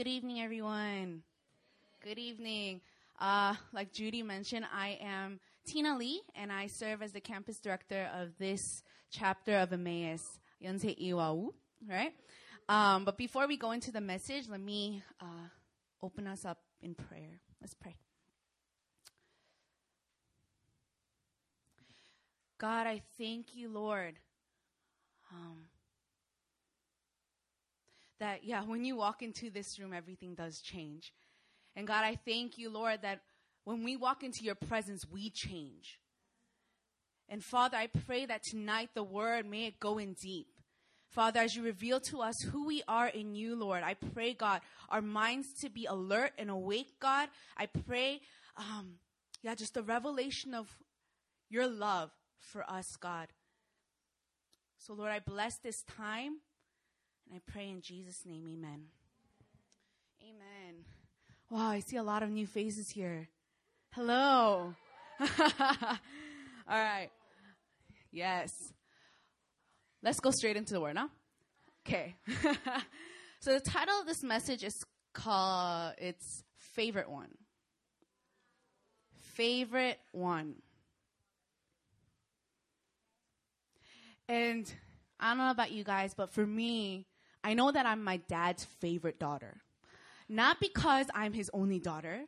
Good evening, everyone. Good evening. Uh, like Judy mentioned, I am Tina Lee, and I serve as the campus director of this chapter of Emmaus, Yonsei Iwau, right? Um, but before we go into the message, let me uh, open us up in prayer. Let's pray. God, I thank you, Lord. Um, that, yeah, when you walk into this room, everything does change. And God, I thank you, Lord, that when we walk into your presence, we change. And Father, I pray that tonight the word may it go in deep. Father, as you reveal to us who we are in you, Lord, I pray, God, our minds to be alert and awake, God. I pray, um, yeah, just the revelation of your love for us, God. So, Lord, I bless this time and I pray in Jesus' name, amen. Amen. Wow, I see a lot of new faces here. Hello. All right. Yes. Let's go straight into the word now. Okay. so the title of this message is called it's favorite one. Favorite one. And I don't know about you guys, but for me, I know that I'm my dad's favorite daughter. Not because I'm his only daughter,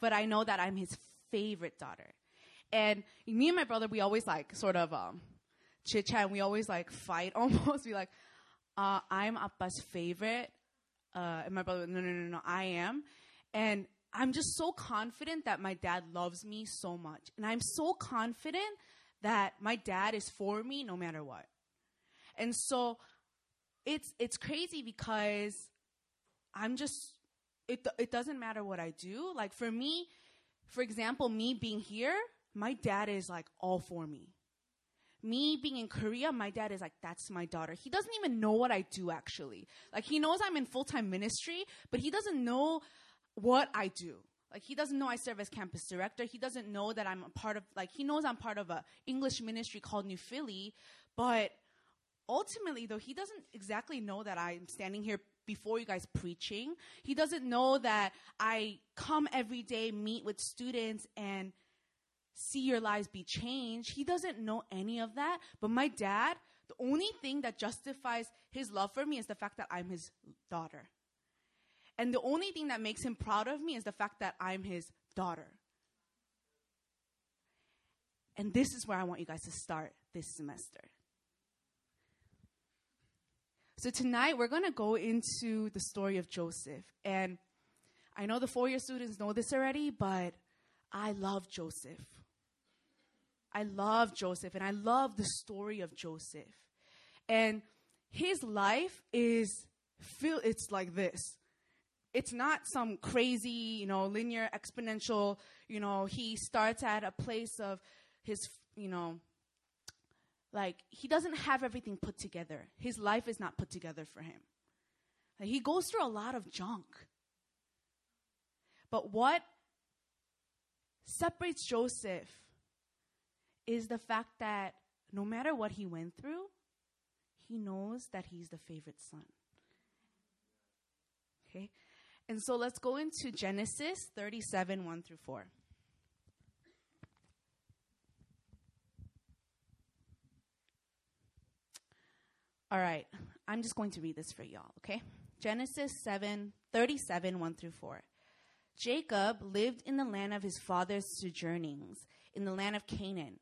but I know that I'm his favorite daughter. And me and my brother, we always like sort of um, chit chat and we always like fight almost. Be like, uh, I'm Appa's favorite. Uh, and my brother, no, no, no, no, I am. And I'm just so confident that my dad loves me so much. And I'm so confident that my dad is for me no matter what. And so it's it's crazy because I'm just it it doesn't matter what I do. Like for me, for example, me being here, my dad is like all for me. Me being in Korea, my dad is like, that's my daughter. He doesn't even know what I do actually. Like he knows I'm in full-time ministry, but he doesn't know what I do. Like he doesn't know I serve as campus director. He doesn't know that I'm a part of like he knows I'm part of a English ministry called New Philly, but ultimately though he doesn't exactly know that I'm standing here before you guys preaching. He doesn't know that I come every day, meet with students and see your lives be changed. He doesn't know any of that. But my dad, the only thing that justifies his love for me is the fact that I'm his daughter. And the only thing that makes him proud of me is the fact that I'm his daughter. And this is where I want you guys to start this semester. So tonight we're going to go into the story of Joseph. And I know the four year students know this already, but I love Joseph. I love Joseph and I love the story of Joseph. And his life is feel it's like this. It's not some crazy, you know, linear exponential, you know, he starts at a place of his, you know, like he doesn't have everything put together. His life is not put together for him. Like, he goes through a lot of junk. But what separates Joseph is the fact that no matter what he went through, he knows that he's the favorite son. Okay? And so let's go into Genesis 37 1 through 4. All right, I'm just going to read this for y'all, okay? Genesis 7 37, 1 through 4. Jacob lived in the land of his father's sojournings, in the land of Canaan.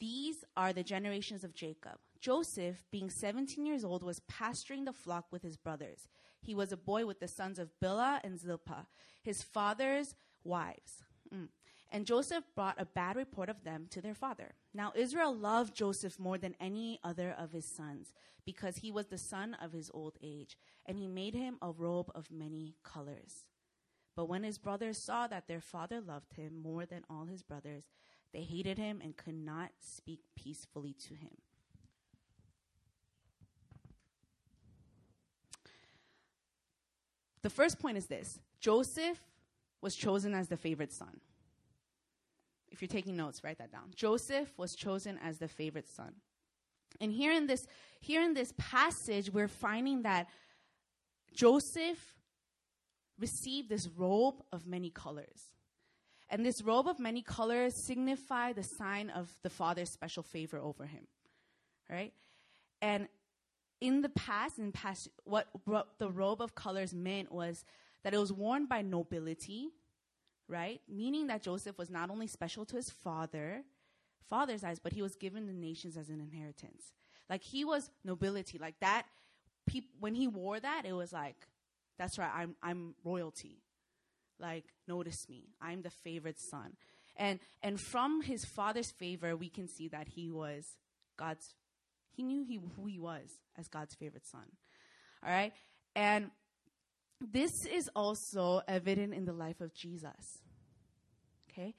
These are the generations of Jacob. Joseph, being 17 years old, was pasturing the flock with his brothers. He was a boy with the sons of Bilhah and Zilpah, his father's wives. Mm. And Joseph brought a bad report of them to their father. Now Israel loved Joseph more than any other of his sons, because he was the son of his old age, and he made him a robe of many colors. But when his brothers saw that their father loved him more than all his brothers, they hated him and could not speak peacefully to him. The first point is this Joseph was chosen as the favorite son. If you're taking notes, write that down. Joseph was chosen as the favorite son. And here in this here in this passage we're finding that Joseph received this robe of many colors. And this robe of many colors signify the sign of the Father's special favor over him. Right? And in the past, in past, what ro- the robe of colors meant was that it was worn by nobility, right? Meaning that Joseph was not only special to his father, father's eyes, but he was given the nations as an inheritance. Like he was nobility, like that. Pe- when he wore that, it was like, that's right, I'm I'm royalty. Like, notice me. I'm the favored son. And and from his father's favor, we can see that he was God's he knew he, who he was as God's favorite son. All right? And this is also evident in the life of Jesus. Okay?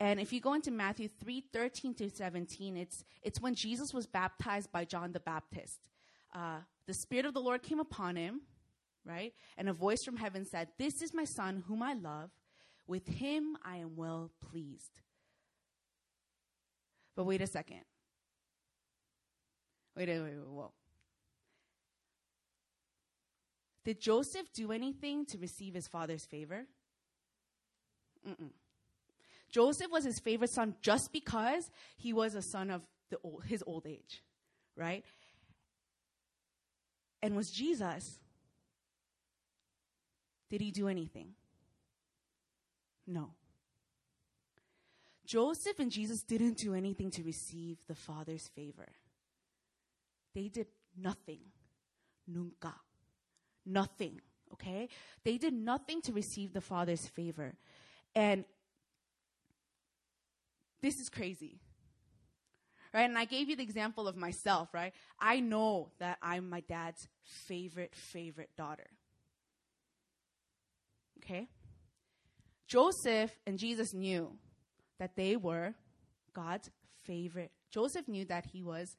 And if you go into Matthew 3 13 to 17, it's, it's when Jesus was baptized by John the Baptist. Uh, the Spirit of the Lord came upon him, right? And a voice from heaven said, This is my Son whom I love. With him I am well pleased. But wait a second. Wait, wait, wait, whoa. Did Joseph do anything to receive his father's favor? Mm-mm. Joseph was his favorite son just because he was a son of old, his old age, right? And was Jesus, did he do anything? No. Joseph and Jesus didn't do anything to receive the Father's favor. They did nothing. Nunca. Nothing. Okay? They did nothing to receive the Father's favor. And this is crazy. Right? And I gave you the example of myself, right? I know that I'm my dad's favorite, favorite daughter. Okay? Joseph and Jesus knew that they were God's favorite. Joseph knew that he was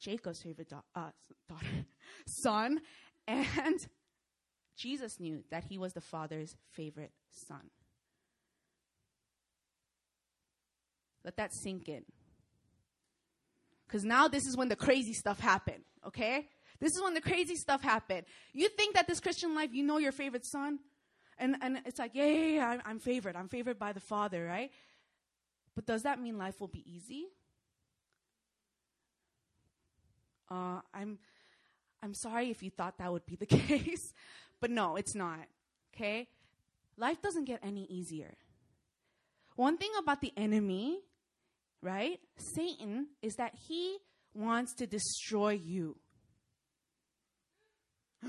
Jacob's favorite da- uh, daughter, son, and Jesus knew that he was the father's favorite son. Let that sink in. Because now this is when the crazy stuff happened, okay? This is when the crazy stuff happened. You think that this Christian life, you know your favorite son? And, and it's like, yeah, yeah, yeah, I'm, I'm favored. I'm favored by the Father, right? But does that mean life will be easy? Uh, I'm, I'm sorry if you thought that would be the case, but no, it's not. Okay? Life doesn't get any easier. One thing about the enemy, right? Satan, is that he wants to destroy you.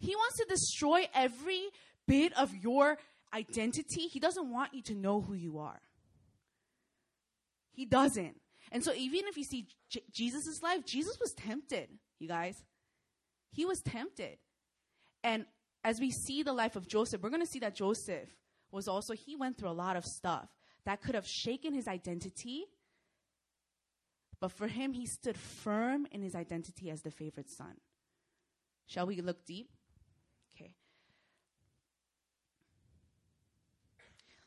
he wants to destroy every bit of your identity. He doesn't want you to know who you are. He doesn't. And so, even if you see J- Jesus' life, Jesus was tempted, you guys. He was tempted. And as we see the life of Joseph, we're going to see that Joseph was also, he went through a lot of stuff that could have shaken his identity. But for him, he stood firm in his identity as the favorite son. Shall we look deep? Okay.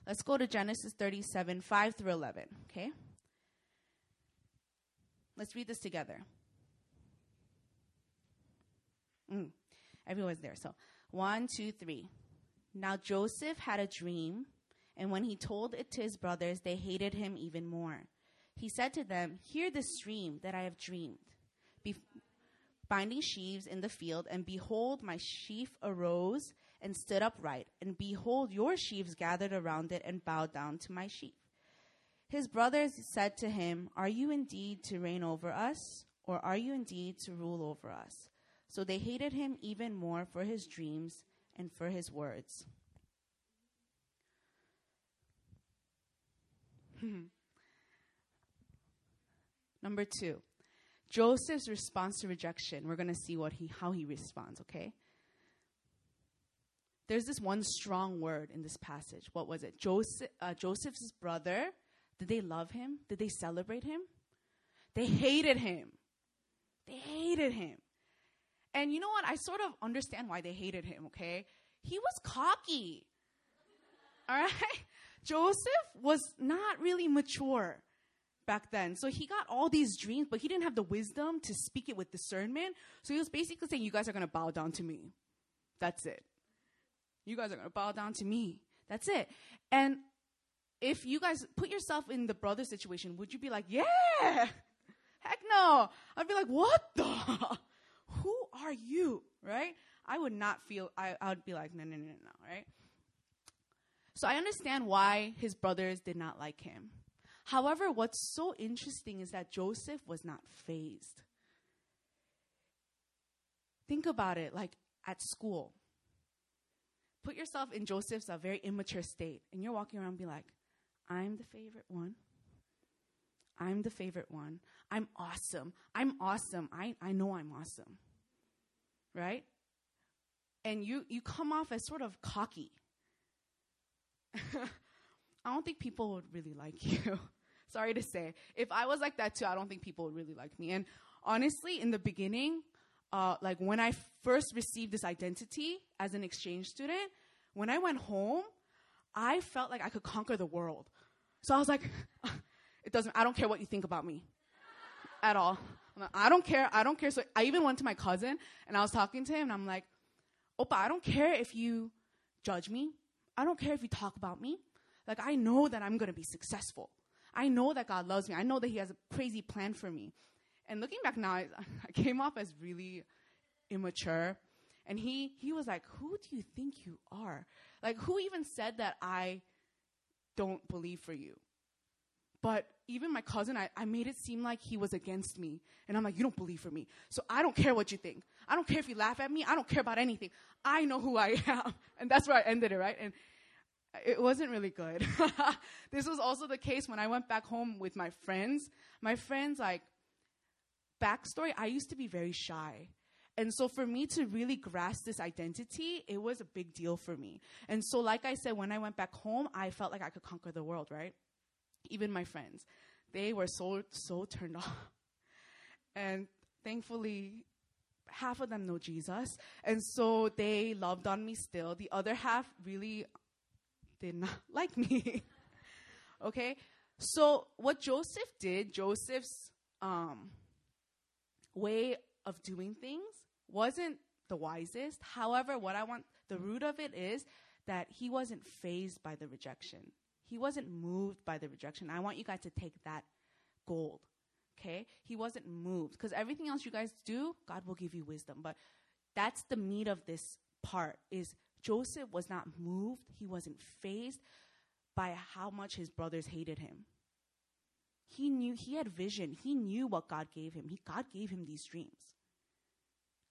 Let's go to Genesis 37, 5 through 11. Okay. Let's read this together. Mm. Everyone's there. So, one, two, three. Now Joseph had a dream, and when he told it to his brothers, they hated him even more. He said to them, Hear this dream that I have dreamed. Be- binding sheaves in the field, and behold, my sheaf arose and stood upright, and behold, your sheaves gathered around it and bowed down to my sheaf. His brothers said to him, Are you indeed to reign over us, or are you indeed to rule over us? So they hated him even more for his dreams and for his words. Number two, Joseph's response to rejection. We're going to see what he, how he responds, okay? There's this one strong word in this passage. What was it? Joseph, uh, Joseph's brother did they love him? Did they celebrate him? They hated him. They hated him. And you know what? I sort of understand why they hated him, okay? He was cocky. All right? Joseph was not really mature back then. So he got all these dreams, but he didn't have the wisdom to speak it with discernment. So he was basically saying, You guys are going to bow down to me. That's it. You guys are going to bow down to me. That's it. And if you guys put yourself in the brother situation, would you be like, yeah, heck no? I'd be like, what the? Who are you? Right? I would not feel, I, I would be like, no, no, no, no, right? So I understand why his brothers did not like him. However, what's so interesting is that Joseph was not fazed. Think about it like at school. Put yourself in Joseph's a very immature state, and you're walking around be like, I'm the favorite one. I'm the favorite one. I'm awesome. I'm awesome. I, I know I'm awesome. Right? And you, you come off as sort of cocky. I don't think people would really like you. Sorry to say. If I was like that too, I don't think people would really like me. And honestly, in the beginning, uh, like when I first received this identity as an exchange student, when I went home, I felt like I could conquer the world. So I was like, it doesn't, I don't care what you think about me at all. Like, I don't care. I don't care. So I even went to my cousin and I was talking to him and I'm like, Opa, I don't care if you judge me. I don't care if you talk about me. Like, I know that I'm going to be successful. I know that God loves me. I know that He has a crazy plan for me. And looking back now, I, I came off as really immature. And he, he was like, Who do you think you are? Like, who even said that I don't believe for you? But even my cousin, I, I made it seem like he was against me. And I'm like, You don't believe for me. So I don't care what you think. I don't care if you laugh at me. I don't care about anything. I know who I am. And that's where I ended it, right? And it wasn't really good. this was also the case when I went back home with my friends. My friends, like, backstory, I used to be very shy. And so for me to really grasp this identity, it was a big deal for me. And so, like I said, when I went back home, I felt like I could conquer the world, right? Even my friends, they were so, so turned off. And thankfully, half of them know Jesus. And so they loved on me still. The other half really did not like me. okay? So what Joseph did, Joseph's um, way of doing things wasn't the wisest. However, what I want, the root of it is that he wasn't fazed by the rejection. He wasn't moved by the rejection. I want you guys to take that gold. Okay? He wasn't moved. Because everything else you guys do, God will give you wisdom. But that's the meat of this part is Joseph was not moved, he wasn't fazed by how much his brothers hated him. He knew he had vision. He knew what God gave him. He, God gave him these dreams.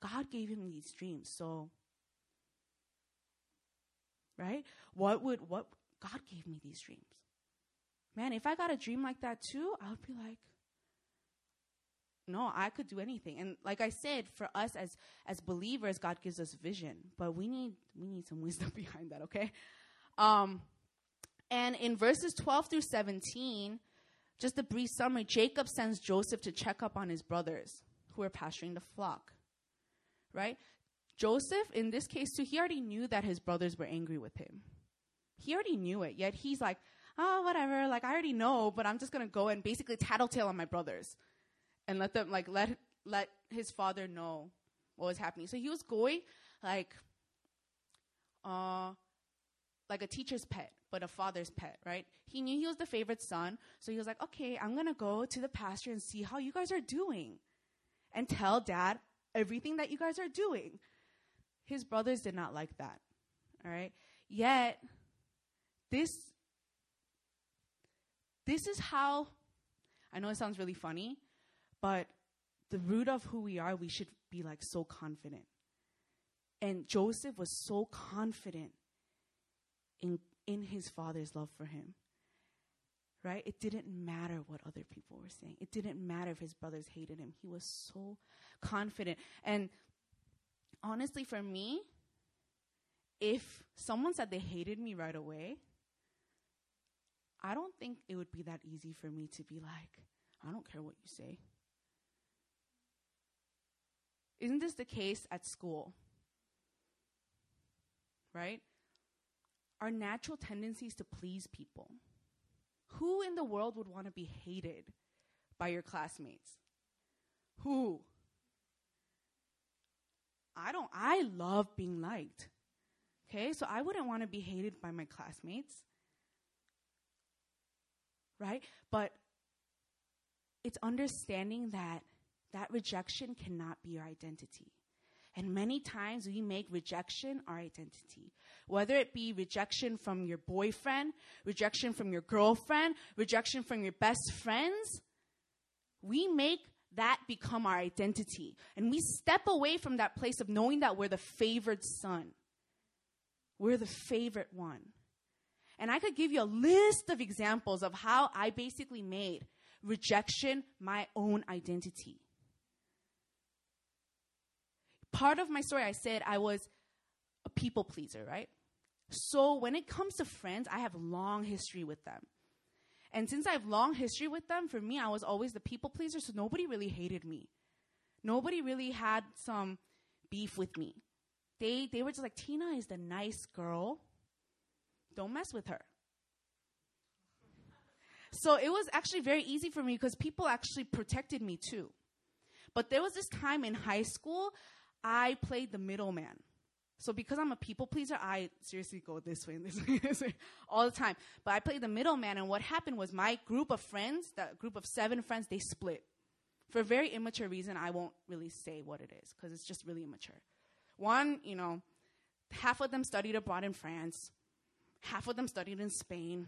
God gave him these dreams. So, right? What would what God gave me these dreams? Man, if I got a dream like that too, I would be like, no, I could do anything. And like I said, for us as as believers, God gives us vision, but we need we need some wisdom behind that, okay? Um, and in verses 12 through 17, just a brief summary, Jacob sends Joseph to check up on his brothers who are pasturing the flock. Right? Joseph, in this case too, he already knew that his brothers were angry with him. He already knew it, yet he's like, oh, whatever, like I already know, but I'm just gonna go and basically tattletale on my brothers and let them like let let his father know what was happening. So he was going like uh like a teacher's pet, but a father's pet, right? He knew he was the favorite son, so he was like, "Okay, I'm to go to the pasture and see how you guys are doing and tell dad everything that you guys are doing." His brothers did not like that. All right? Yet this this is how I know it sounds really funny, but the root of who we are, we should be like so confident. And Joseph was so confident in, in his father's love for him. Right? It didn't matter what other people were saying. It didn't matter if his brothers hated him. He was so confident. And honestly, for me, if someone said they hated me right away, I don't think it would be that easy for me to be like, I don't care what you say. Isn't this the case at school? Right? Our natural tendencies to please people. Who in the world would want to be hated by your classmates? Who? I don't, I love being liked. Okay, so I wouldn't want to be hated by my classmates. Right? But it's understanding that that rejection cannot be your identity. And many times we make rejection our identity. Whether it be rejection from your boyfriend, rejection from your girlfriend, rejection from your best friends, we make that become our identity. And we step away from that place of knowing that we're the favored son. We're the favorite one. And I could give you a list of examples of how I basically made rejection my own identity. Part of my story, I said I was a people pleaser, right? So when it comes to friends, I have long history with them. And since I have long history with them, for me, I was always the people pleaser, so nobody really hated me. Nobody really had some beef with me. They they were just like, Tina is the nice girl. Don't mess with her. So it was actually very easy for me because people actually protected me too. But there was this time in high school, I played the middleman. So because I'm a people pleaser, I seriously go this way and this way, this way all the time. But I played the middleman, and what happened was my group of friends, that group of seven friends, they split. For a very immature reason, I won't really say what it is because it's just really immature. One, you know, half of them studied abroad in France, half of them studied in Spain.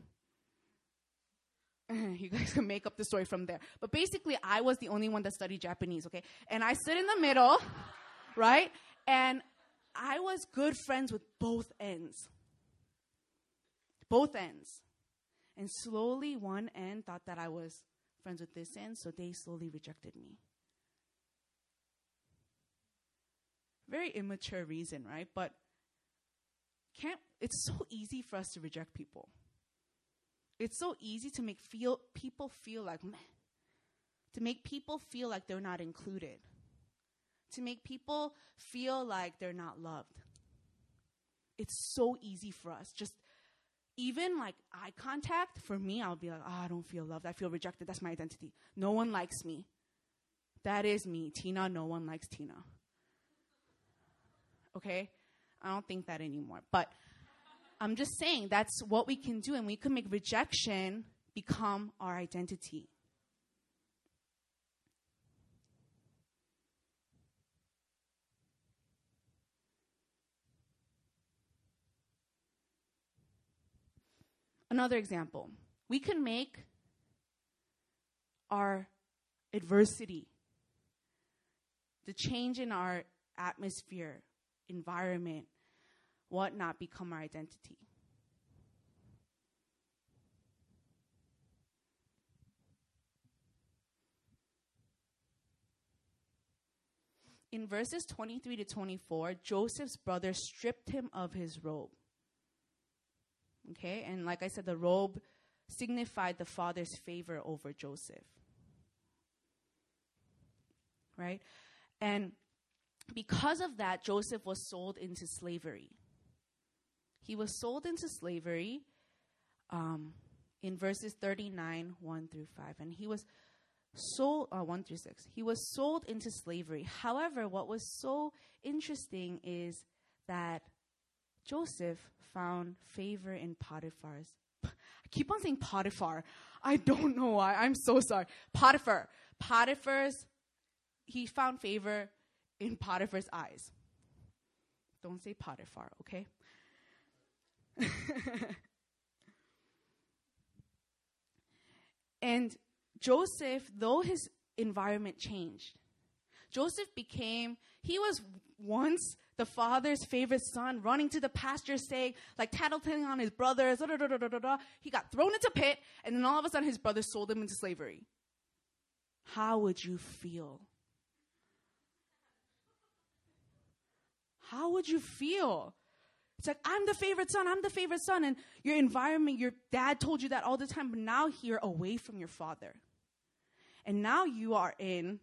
you guys can make up the story from there. But basically, I was the only one that studied Japanese, okay? And I sit in the middle, right? And I was good friends with both ends. Both ends. And slowly, one end thought that I was friends with this end, so they slowly rejected me. Very immature reason, right? But can't it's so easy for us to reject people. It's so easy to make feel people feel like meh. To make people feel like they're not included to make people feel like they're not loved. It's so easy for us. Just even like eye contact, for me, I'll be like, oh, I don't feel loved. I feel rejected. That's my identity. No one likes me. That is me. Tina, no one likes Tina. Okay? I don't think that anymore. But I'm just saying that's what we can do, and we can make rejection become our identity. Another example we can make our adversity, the change in our atmosphere, environment, whatnot, become our identity. In verses 23 to 24, Joseph's brother stripped him of his robe. Okay, and like I said, the robe signified the father's favor over Joseph. Right? And because of that, Joseph was sold into slavery. He was sold into slavery um, in verses 39, 1 through 5. And he was sold, uh, 1 through 6. He was sold into slavery. However, what was so interesting is that Joseph found favor in Potiphar's. I keep on saying Potiphar. I don't know why. I'm so sorry. Potiphar. Potiphar's, he found favor in Potiphar's eyes. Don't say Potiphar, okay? and Joseph, though his environment changed, Joseph became, he was once the father's favorite son running to the pasture saying, like tattling on his brothers, da, da, da, he got thrown into pit, and then all of a sudden his brothers sold him into slavery. How would you feel? How would you feel? It's like, I'm the favorite son, I'm the favorite son, and your environment, your dad told you that all the time, but now you're away from your father. And now you are in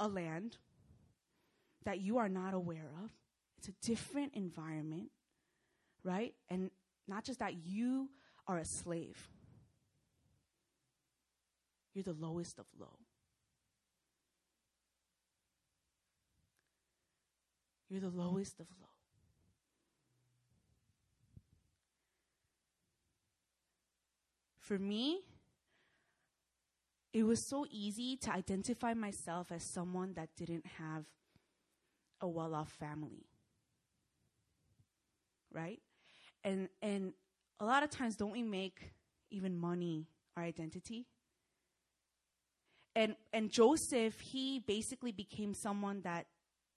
a land that you are not aware of. It's a different environment, right? And not just that, you are a slave. You're the lowest of low. You're the lowest of low. For me, it was so easy to identify myself as someone that didn't have a well off family. Right? And and a lot of times don't we make even money our identity? And and Joseph, he basically became someone that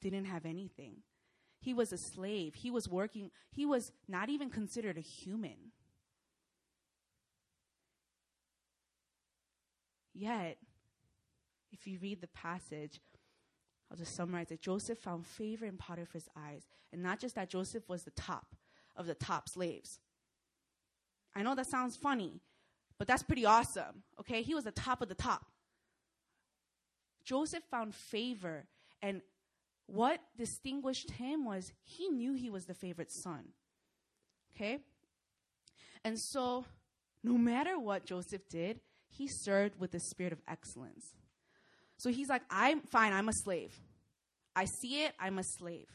didn't have anything. He was a slave. He was working, he was not even considered a human. Yet, if you read the passage, I'll just summarize it. Joseph found favor in Potiphar's eyes. And not just that, Joseph was the top of the top slaves. I know that sounds funny, but that's pretty awesome. Okay? He was the top of the top. Joseph found favor, and what distinguished him was he knew he was the favorite son. Okay? And so, no matter what Joseph did, he served with the spirit of excellence. So he's like, I'm fine, I'm a slave. I see it, I'm a slave.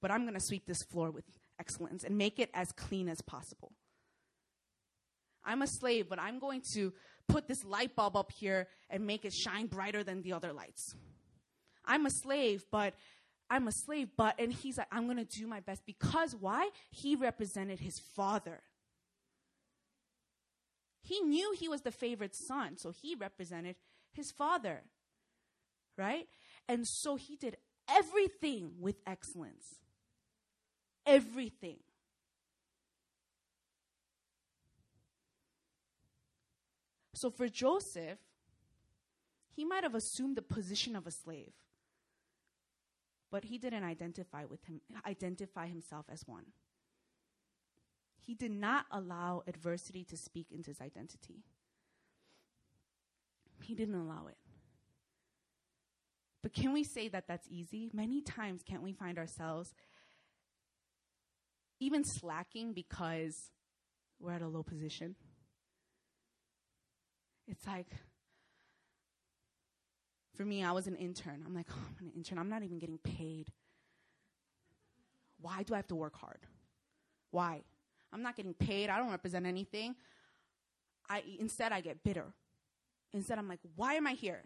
But I'm going to sweep this floor with excellence and make it as clean as possible. I'm a slave, but I'm going to put this light bulb up here and make it shine brighter than the other lights. I'm a slave, but I'm a slave, but, and he's like, I'm going to do my best because why? He represented his father. He knew he was the favorite son, so he represented his father. Right? And so he did everything with excellence. Everything. So for Joseph, he might have assumed the position of a slave, but he didn't identify with him, identify himself as one. He did not allow adversity to speak into his identity. He didn't allow it. But can we say that that's easy? Many times, can't we find ourselves even slacking because we're at a low position? It's like, for me, I was an intern. I'm like, oh, I'm an intern. I'm not even getting paid. Why do I have to work hard? Why? I'm not getting paid. I don't represent anything. I instead I get bitter. Instead I'm like, why am I here?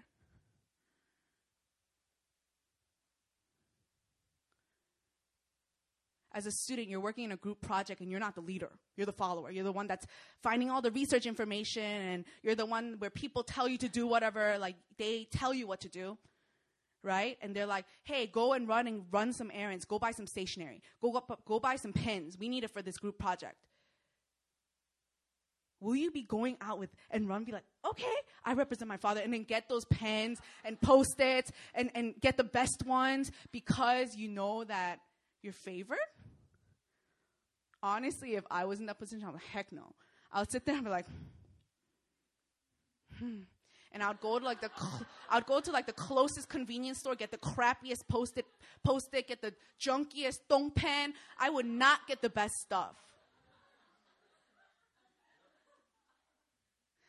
As a student, you're working in a group project and you're not the leader. You're the follower. You're the one that's finding all the research information and you're the one where people tell you to do whatever, like they tell you what to do right? And they're like, hey, go and run and run some errands. Go buy some stationery. Go, go, go buy some pens. We need it for this group project. Will you be going out with and run, be like, okay, I represent my father, and then get those pens and post it and, and get the best ones because you know that you're favored? Honestly, if I was in that position, I'm like, heck no. I'll sit there and be like, hmm and I'd go to like the cl- I'd go to like the closest convenience store, get the crappiest post-it, post-it, get the junkiest thong pen. I would not get the best stuff.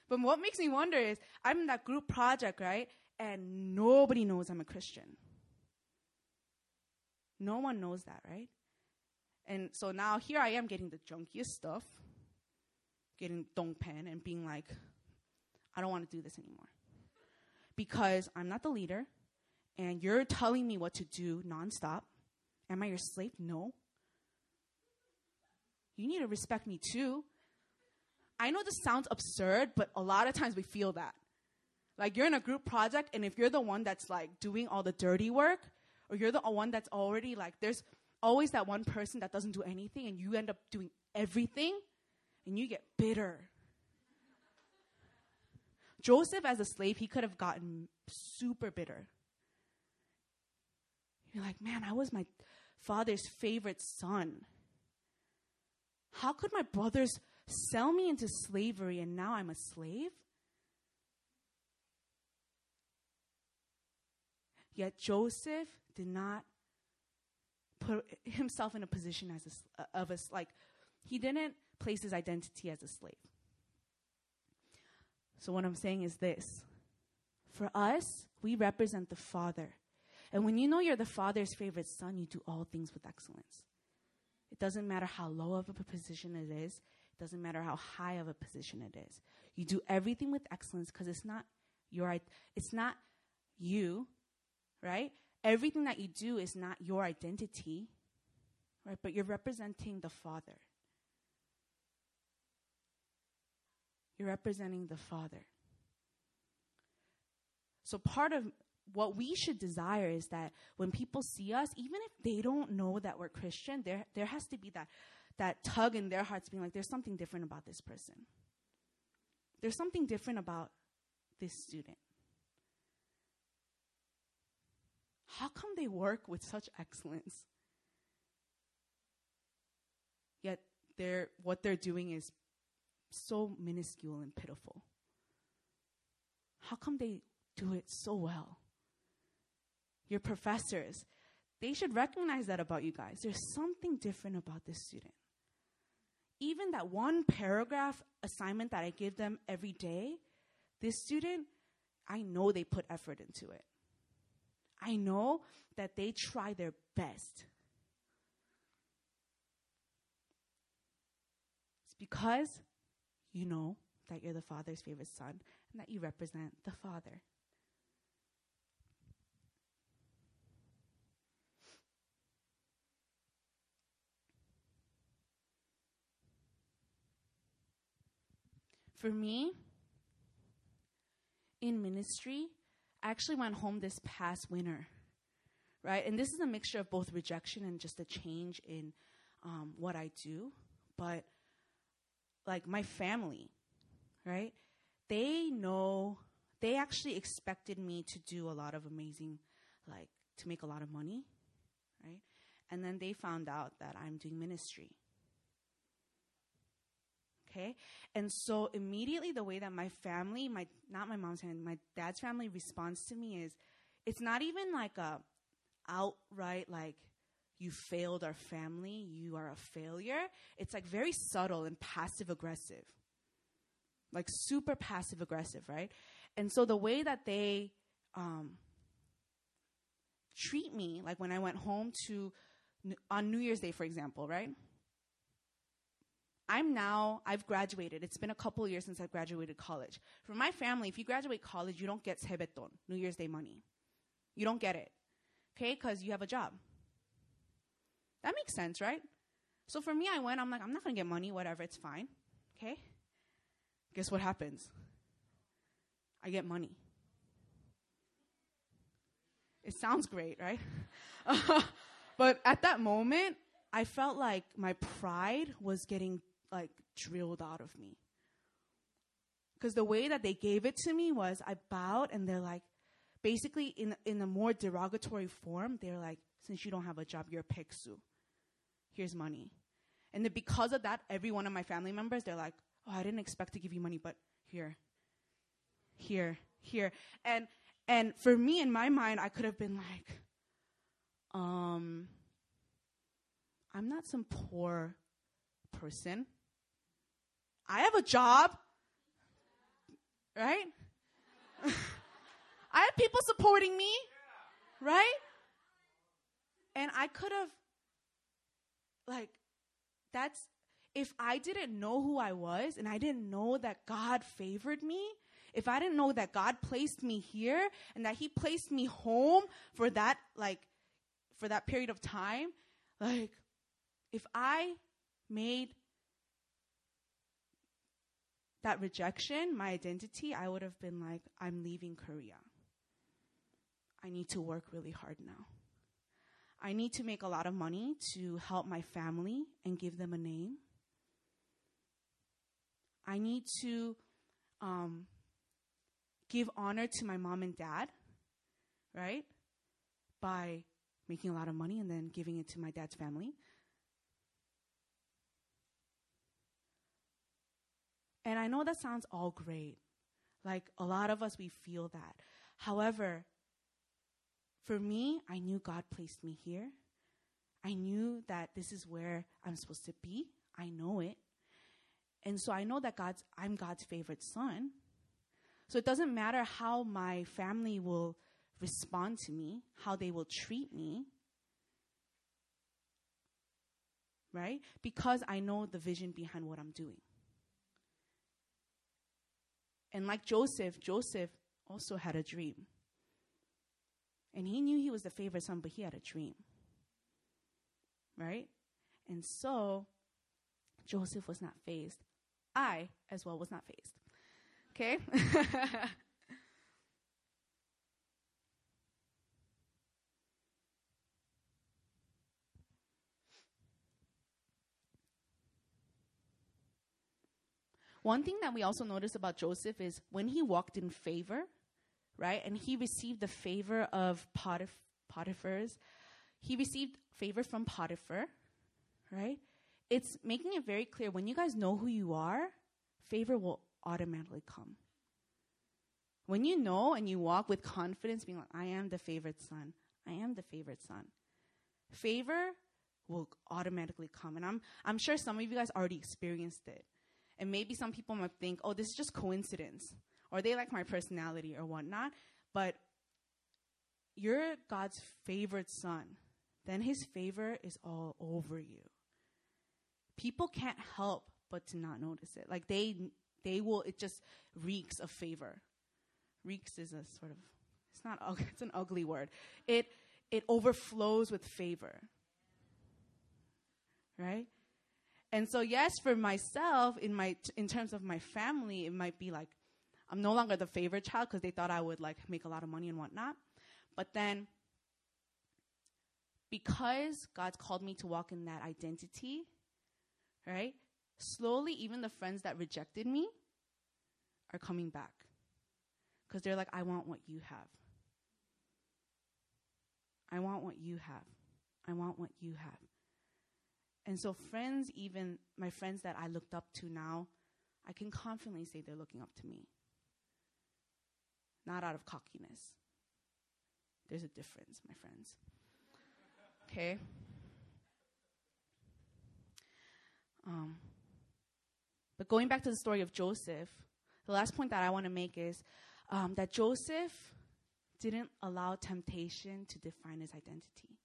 But what makes me wonder is I'm in that group project, right? And nobody knows I'm a Christian. No one knows that, right? And so now here I am getting the junkiest stuff, getting dong pen and being like, I don't want to do this anymore because I'm not the leader and you're telling me what to do nonstop. Am I your slave? No. You need to respect me too. I know this sounds absurd, but a lot of times we feel that. Like you're in a group project, and if you're the one that's like doing all the dirty work, or you're the one that's already like, there's always that one person that doesn't do anything, and you end up doing everything, and you get bitter Joseph, as a slave, he could have gotten super bitter. You're like, man, I was my father's favorite son. How could my brothers sell me into slavery and now I'm a slave? Yet Joseph did not put himself in a position as a, of like he didn't place his identity as a slave. So, what I'm saying is this for us, we represent the Father. And when you know you're the Father's favorite son, you do all things with excellence. It doesn't matter how low of a position it is, it Doesn't matter how high of a position it is. You do everything with excellence because it's not your it's not you, right? Everything that you do is not your identity, right? But you're representing the Father. You're representing the Father. So part of what we should desire is that when people see us, even if they don't know that we're Christian, there, there has to be that, that tug in their hearts being like, there's something different about this person. There's something different about this student. How come they work with such excellence? Yet they're, what they're doing is so minuscule and pitiful. How come they do it so well? Your professors, they should recognize that about you guys. There's something different about this student. Even that one paragraph assignment that I give them every day, this student, I know they put effort into it. I know that they try their best. It's because you know that you're the Father's favorite son and that you represent the Father. For me, in ministry, I actually went home this past winter, right? And this is a mixture of both rejection and just a change in um, what I do. But like my family, right? They know, they actually expected me to do a lot of amazing, like, to make a lot of money, right? And then they found out that I'm doing ministry. Okay? And so immediately the way that my family, my not my mom's family, my dad's family responds to me is it's not even like a outright like you failed our family, you are a failure. It's like very subtle and passive aggressive. Like super passive aggressive, right? And so the way that they um, treat me, like when I went home to, on New Year's Day, for example, right? I'm now, I've graduated. It's been a couple years since I've graduated college. For my family, if you graduate college, you don't get sebeton, New Year's Day money. You don't get it. Okay? Because you have a job. That makes sense, right? So for me, I went, I'm like, I'm not going to get money, whatever, it's fine. Okay? Guess what happens? I get money. It sounds great, right? but at that moment, I felt like my pride was getting like drilled out of me. Because the way that they gave it to me was I bowed and they're like, basically in, in a more derogatory form, they're like, since you don't have a job, you're a peksu here's money. And then because of that, every one of my family members, they're like, oh, I didn't expect to give you money, but here, here, here. And, and for me, in my mind, I could have been like, um, I'm not some poor person. I have a job, right? I have people supporting me, right? And I could have like that's if I didn't know who I was and I didn't know that God favored me, if I didn't know that God placed me here and that he placed me home for that like for that period of time, like if I made that rejection my identity, I would have been like I'm leaving Korea. I need to work really hard now. I need to make a lot of money to help my family and give them a name. I need to um, give honor to my mom and dad, right? By making a lot of money and then giving it to my dad's family. And I know that sounds all great. Like a lot of us, we feel that. However, for me, I knew God placed me here. I knew that this is where I'm supposed to be. I know it. And so I know that God's I'm God's favorite son. So it doesn't matter how my family will respond to me, how they will treat me. right? Because I know the vision behind what I'm doing. And like Joseph, Joseph also had a dream. And he knew he was the favorite son, but he had a dream. Right? And so Joseph was not fazed. I, as well, was not fazed. Okay? One thing that we also notice about Joseph is when he walked in favor, right, and he received the favor of Potif- Potiphar's, he received favor from Potiphar, right? It's making it very clear when you guys know who you are, favor will automatically come. When you know and you walk with confidence, being like, I am the favorite son, I am the favorite son, favor will automatically come. And I'm, I'm sure some of you guys already experienced it. And maybe some people might think, oh, this is just coincidence, or they like my personality or whatnot. But you're God's favorite son. Then his favor is all over you. People can't help but to not notice it. Like they they will it just reeks of favor. Reeks is a sort of it's not it's an ugly word. It it overflows with favor. Right? And so, yes, for myself, in my in terms of my family, it might be like I'm no longer the favorite child because they thought I would like make a lot of money and whatnot. But then, because God's called me to walk in that identity, right? Slowly, even the friends that rejected me are coming back because they're like, I want what you have. I want what you have. I want what you have. And so, friends, even my friends that I looked up to now, I can confidently say they're looking up to me. Not out of cockiness. There's a difference, my friends. Okay? Um, but going back to the story of Joseph, the last point that I want to make is um, that Joseph didn't allow temptation to define his identity.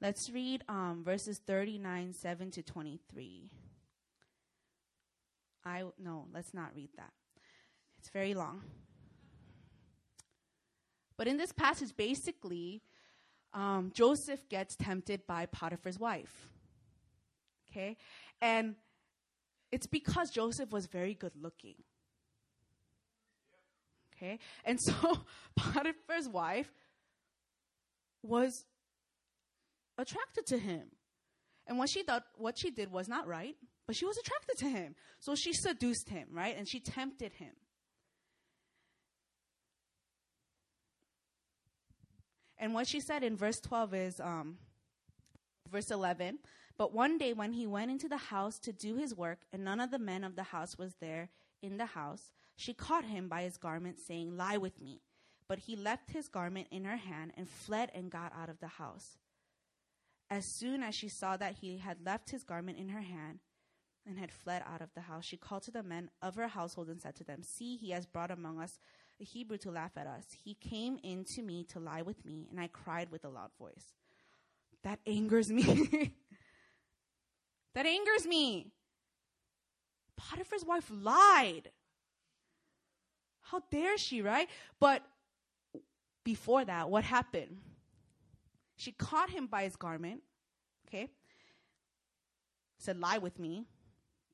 Let's read um, verses 39, 7 to 23. I, no, let's not read that. It's very long. But in this passage, basically, um, Joseph gets tempted by Potiphar's wife. Okay? And it's because Joseph was very good looking. Okay? And so Potiphar's wife was attracted to him. And what she thought, what she did was not right, but she was attracted to him. So she seduced him, right? And she tempted him. And what she said in verse 12 is, um, verse 11, but one day when he went into the house to do his work, and none of the men of the house was there in the house, she caught him by his garment, saying, Lie with me. But he left his garment in her hand and fled and got out of the house. As soon as she saw that he had left his garment in her hand and had fled out of the house, she called to the men of her household and said to them, See, he has brought among us a Hebrew to laugh at us. He came in to me to lie with me, and I cried with a loud voice. That angers me. that angers me. Potiphar's wife lied. How dare she, right? But before that, what happened? She caught him by his garment, okay? Said, lie with me.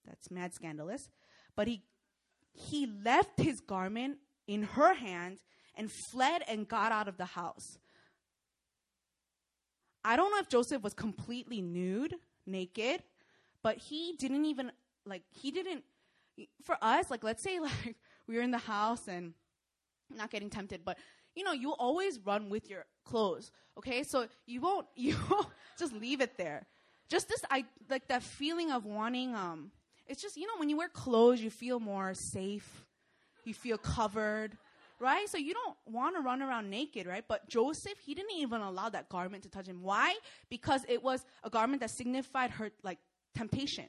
That's mad scandalous. But he he left his garment in her hand and fled and got out of the house. I don't know if Joseph was completely nude, naked, but he didn't even like he didn't for us like let's say like we were in the house and not getting tempted, but you know, you always run with your clothes. Okay, so you won't you won't just leave it there. Just this, I like that feeling of wanting. Um, it's just you know when you wear clothes, you feel more safe. You feel covered, right? So you don't want to run around naked, right? But Joseph, he didn't even allow that garment to touch him. Why? Because it was a garment that signified her like temptation.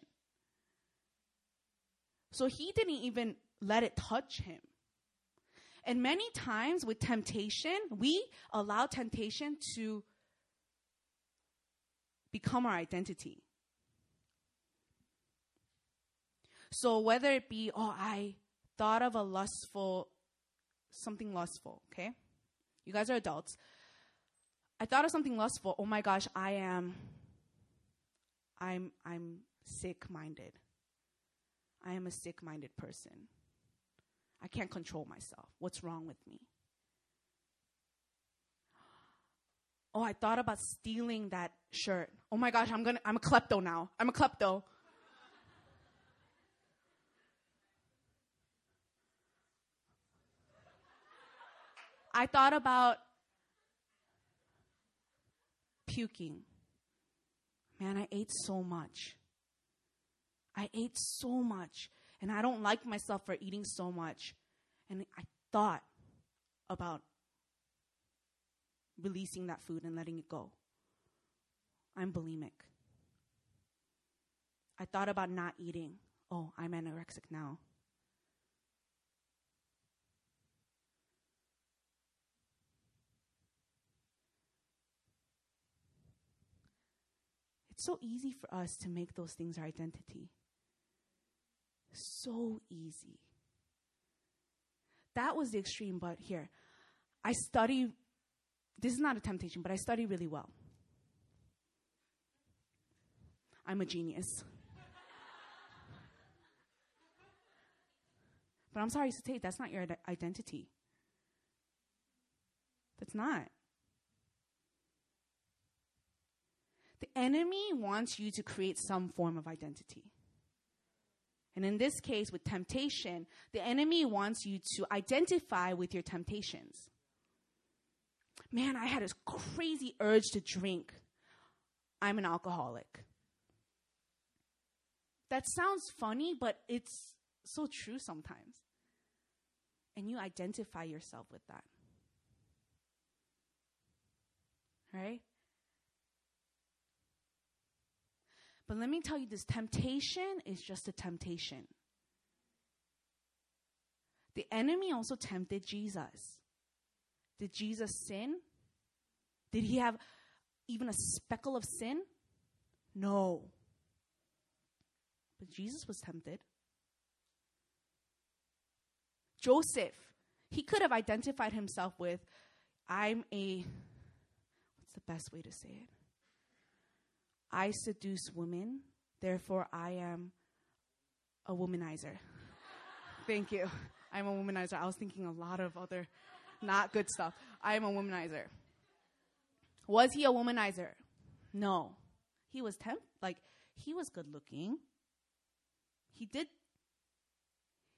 So he didn't even let it touch him. And many times with temptation, we allow temptation to become our identity. So whether it be, oh, I thought of a lustful, something lustful, okay? You guys are adults. I thought of something lustful. Oh my gosh, I am, I'm, I'm sick minded. I am a sick minded person. I can't control myself. What's wrong with me? Oh, I thought about stealing that shirt. Oh my gosh, I'm gonna, I'm a klepto now. I'm a klepto. I thought about puking. Man, I ate so much. I ate so much. And I don't like myself for eating so much. And I thought about releasing that food and letting it go. I'm bulimic. I thought about not eating. Oh, I'm anorexic now. So easy for us to make those things our identity. So easy. That was the extreme, but here, I study. This is not a temptation, but I study really well. I'm a genius. but I'm sorry to say, that's not your identity. That's not. The enemy wants you to create some form of identity. And in this case, with temptation, the enemy wants you to identify with your temptations. Man, I had this crazy urge to drink. I'm an alcoholic. That sounds funny, but it's so true sometimes. And you identify yourself with that. Right? But let me tell you this temptation is just a temptation. The enemy also tempted Jesus. Did Jesus sin? Did he have even a speckle of sin? No. But Jesus was tempted. Joseph, he could have identified himself with, I'm a, what's the best way to say it? I seduce women, therefore I am a womanizer. Thank you. I'm a womanizer. I was thinking a lot of other not good stuff. I am a womanizer. Was he a womanizer? No. He was temp like he was good looking. He did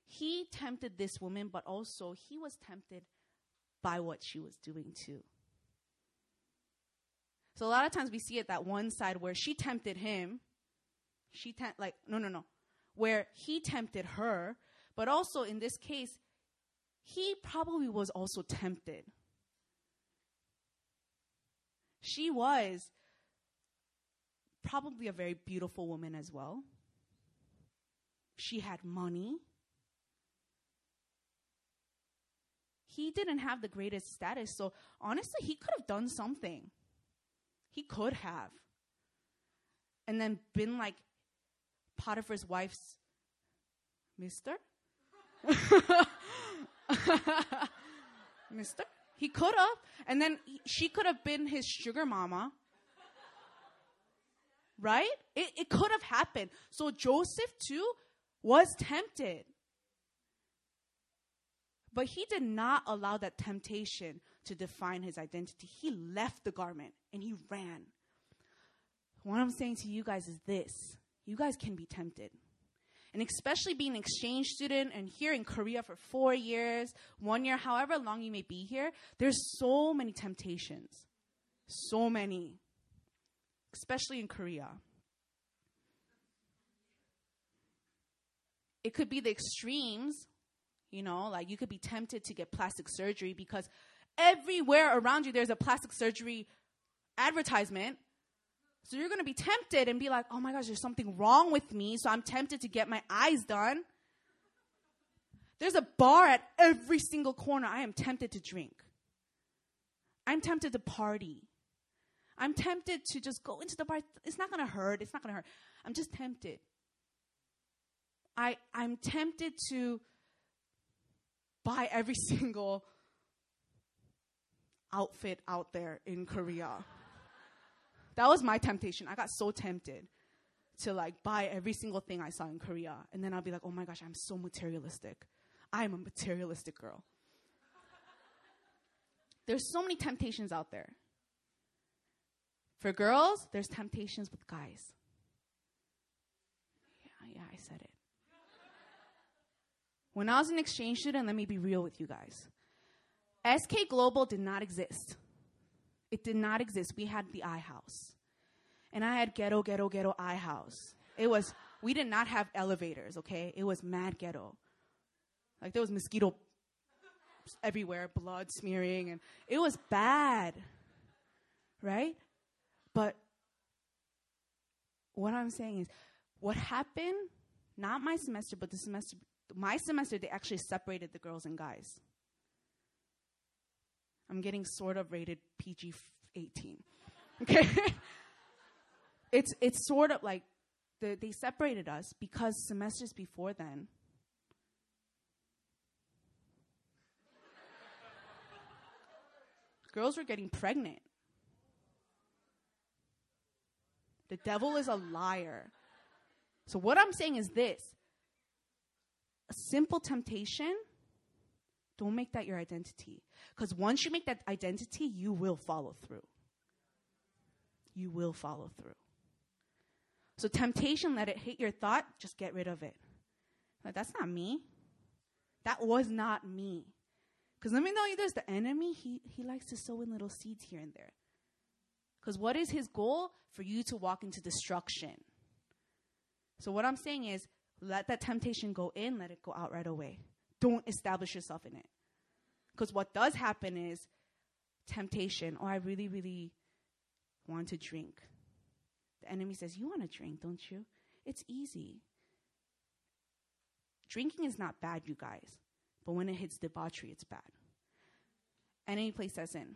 he tempted this woman, but also he was tempted by what she was doing too. So a lot of times we see it that one side where she tempted him. She tempt like no no no. Where he tempted her, but also in this case, he probably was also tempted. She was probably a very beautiful woman as well. She had money. He didn't have the greatest status, so honestly, he could have done something. He could have. And then been like Potiphar's wife's mister? mister? He could have. And then she could have been his sugar mama. Right? It, it could have happened. So Joseph too was tempted. But he did not allow that temptation to define his identity. He left the garment and he ran. What I'm saying to you guys is this you guys can be tempted. And especially being an exchange student and here in Korea for four years, one year, however long you may be here, there's so many temptations. So many. Especially in Korea. It could be the extremes, you know, like you could be tempted to get plastic surgery because everywhere around you there's a plastic surgery advertisement. So you're going to be tempted and be like, oh my gosh, there's something wrong with me. So I'm tempted to get my eyes done. There's a bar at every single corner. I am tempted to drink. I'm tempted to party. I'm tempted to just go into the bar. It's not going to hurt. It's not going to hurt. I'm just tempted. I, I'm tempted to buy every single outfit out there in Korea. that was my temptation. I got so tempted to like buy every single thing I saw in Korea. And then I'll be like, oh my gosh, I'm so materialistic. I'm a materialistic girl. There's so many temptations out there. For girls, there's temptations with guys. Yeah, yeah, I said it. When I was an exchange student, let me be real with you guys. SK Global did not exist. It did not exist. We had the I House. And I had ghetto, ghetto, ghetto I House. It was, we did not have elevators, okay? It was mad ghetto. Like there was mosquito everywhere, blood smearing, and it was bad. Right? But what I'm saying is, what happened, not my semester, but the semester, my semester, they actually separated the girls and guys. I'm getting sort of rated PG 18. Okay? it's, it's sort of like the, they separated us because semesters before then, girls were getting pregnant. The devil is a liar. So, what I'm saying is this a simple temptation, don't make that your identity. Because once you make that identity, you will follow through. You will follow through. So, temptation, let it hit your thought, just get rid of it. Like, that's not me. That was not me. Because let me know you there's the enemy, he, he likes to sow in little seeds here and there. Because what is his goal? For you to walk into destruction. So, what I'm saying is, let that temptation go in, let it go out right away. Don't establish yourself in it. Because what does happen is temptation. Oh, I really, really want to drink. The enemy says, You want to drink, don't you? It's easy. Drinking is not bad, you guys. But when it hits debauchery, it's bad. And any place that's in,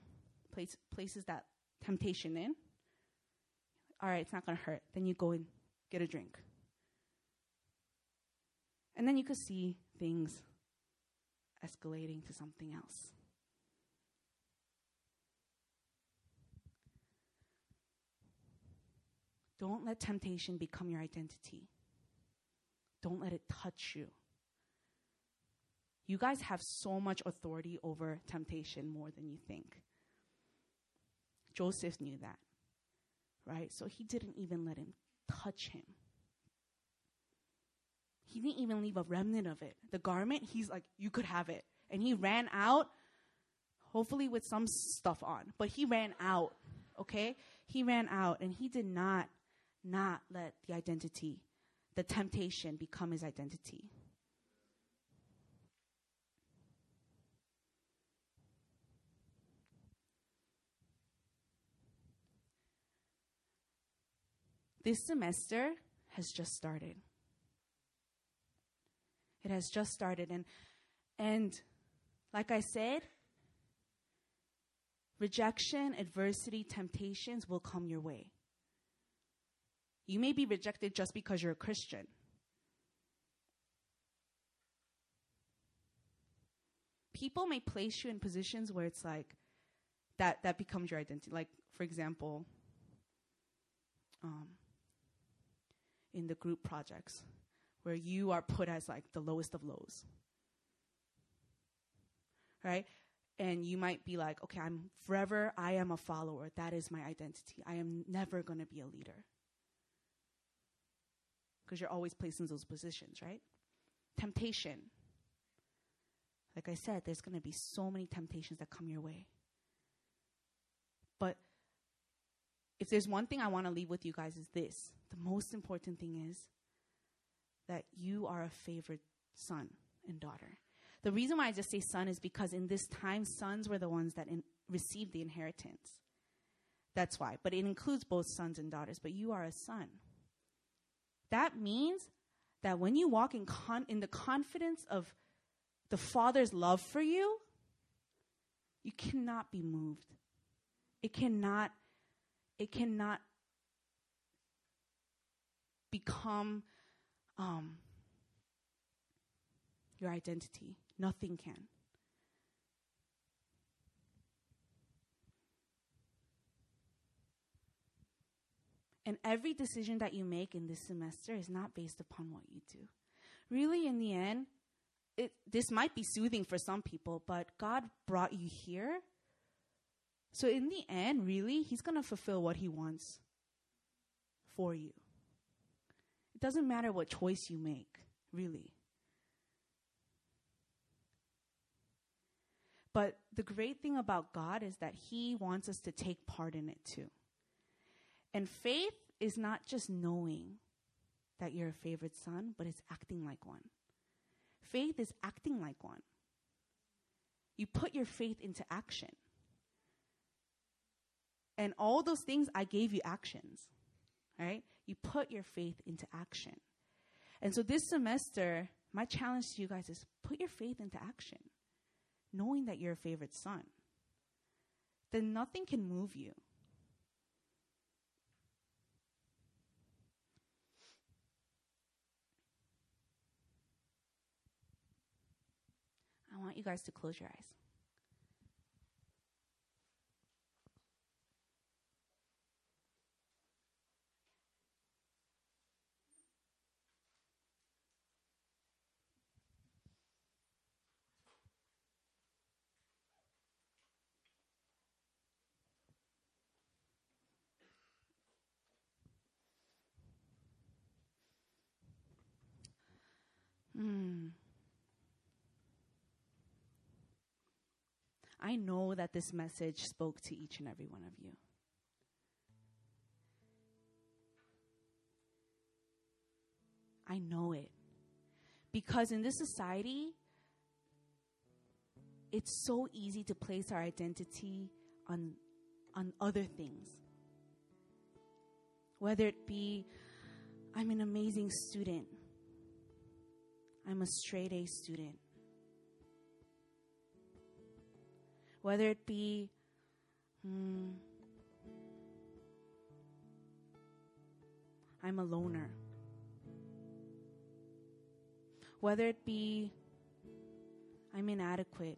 place, places that temptation in, all right, it's not going to hurt. Then you go and get a drink. And then you could see things escalating to something else. Don't let temptation become your identity. Don't let it touch you. You guys have so much authority over temptation more than you think. Joseph knew that, right? So he didn't even let him touch him. He didn't even leave a remnant of it. The garment, he's like, you could have it. And he ran out, hopefully with some stuff on, but he ran out, okay? He ran out and he did not, not let the identity, the temptation become his identity. This semester has just started. It has just started and and like I said, rejection, adversity, temptations will come your way. You may be rejected just because you're a Christian. People may place you in positions where it's like that that becomes your identity. Like, for example, um, in the group projects where you are put as like the lowest of lows. Right? And you might be like, okay, I'm forever, I am a follower. That is my identity. I am never going to be a leader. Because you're always placed in those positions, right? Temptation. Like I said, there's going to be so many temptations that come your way. But if there's one thing I want to leave with you guys is this the most important thing is that you are a favorite son and daughter. The reason why I just say son is because in this time, sons were the ones that in, received the inheritance. That's why. But it includes both sons and daughters. But you are a son. That means that when you walk in, con- in the confidence of the Father's love for you, you cannot be moved. It cannot it cannot become um, your identity. Nothing can. And every decision that you make in this semester is not based upon what you do. Really, in the end, it, this might be soothing for some people, but God brought you here. So, in the end, really, He's going to fulfill what He wants for you. It doesn't matter what choice you make, really. But the great thing about God is that He wants us to take part in it too. And faith is not just knowing that you're a favorite son, but it's acting like one. Faith is acting like one. You put your faith into action. And all those things, I gave you actions, right? You put your faith into action. And so this semester, my challenge to you guys is put your faith into action, knowing that you're a favorite son. Then nothing can move you. I want you guys to close your eyes. Hmm. I know that this message spoke to each and every one of you. I know it. Because in this society, it's so easy to place our identity on, on other things. Whether it be, I'm an amazing student, I'm a straight A student, whether it be hmm, I'm a loner, whether it be I'm inadequate.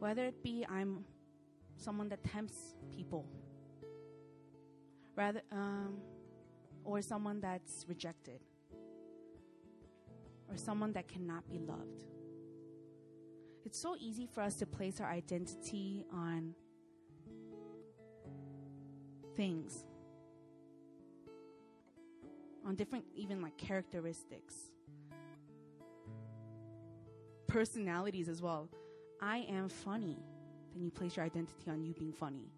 Whether it be I'm someone that tempts people rather um, or someone that's rejected or someone that cannot be loved. It's so easy for us to place our identity on things on different even like characteristics personalities as well i am funny then you place your identity on you being funny.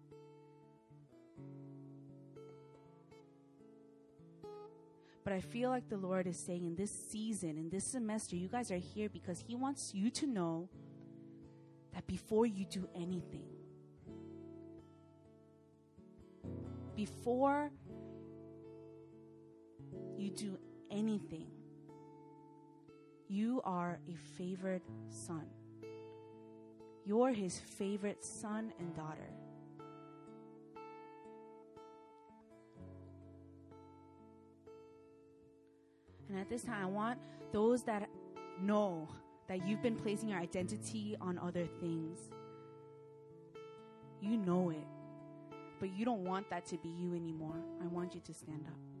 But I feel like the Lord is saying in this season, in this semester, you guys are here because He wants you to know that before you do anything, before you do anything, you are a favored son. You're his favorite son and daughter. And at this time, I want those that know that you've been placing your identity on other things. You know it, but you don't want that to be you anymore. I want you to stand up.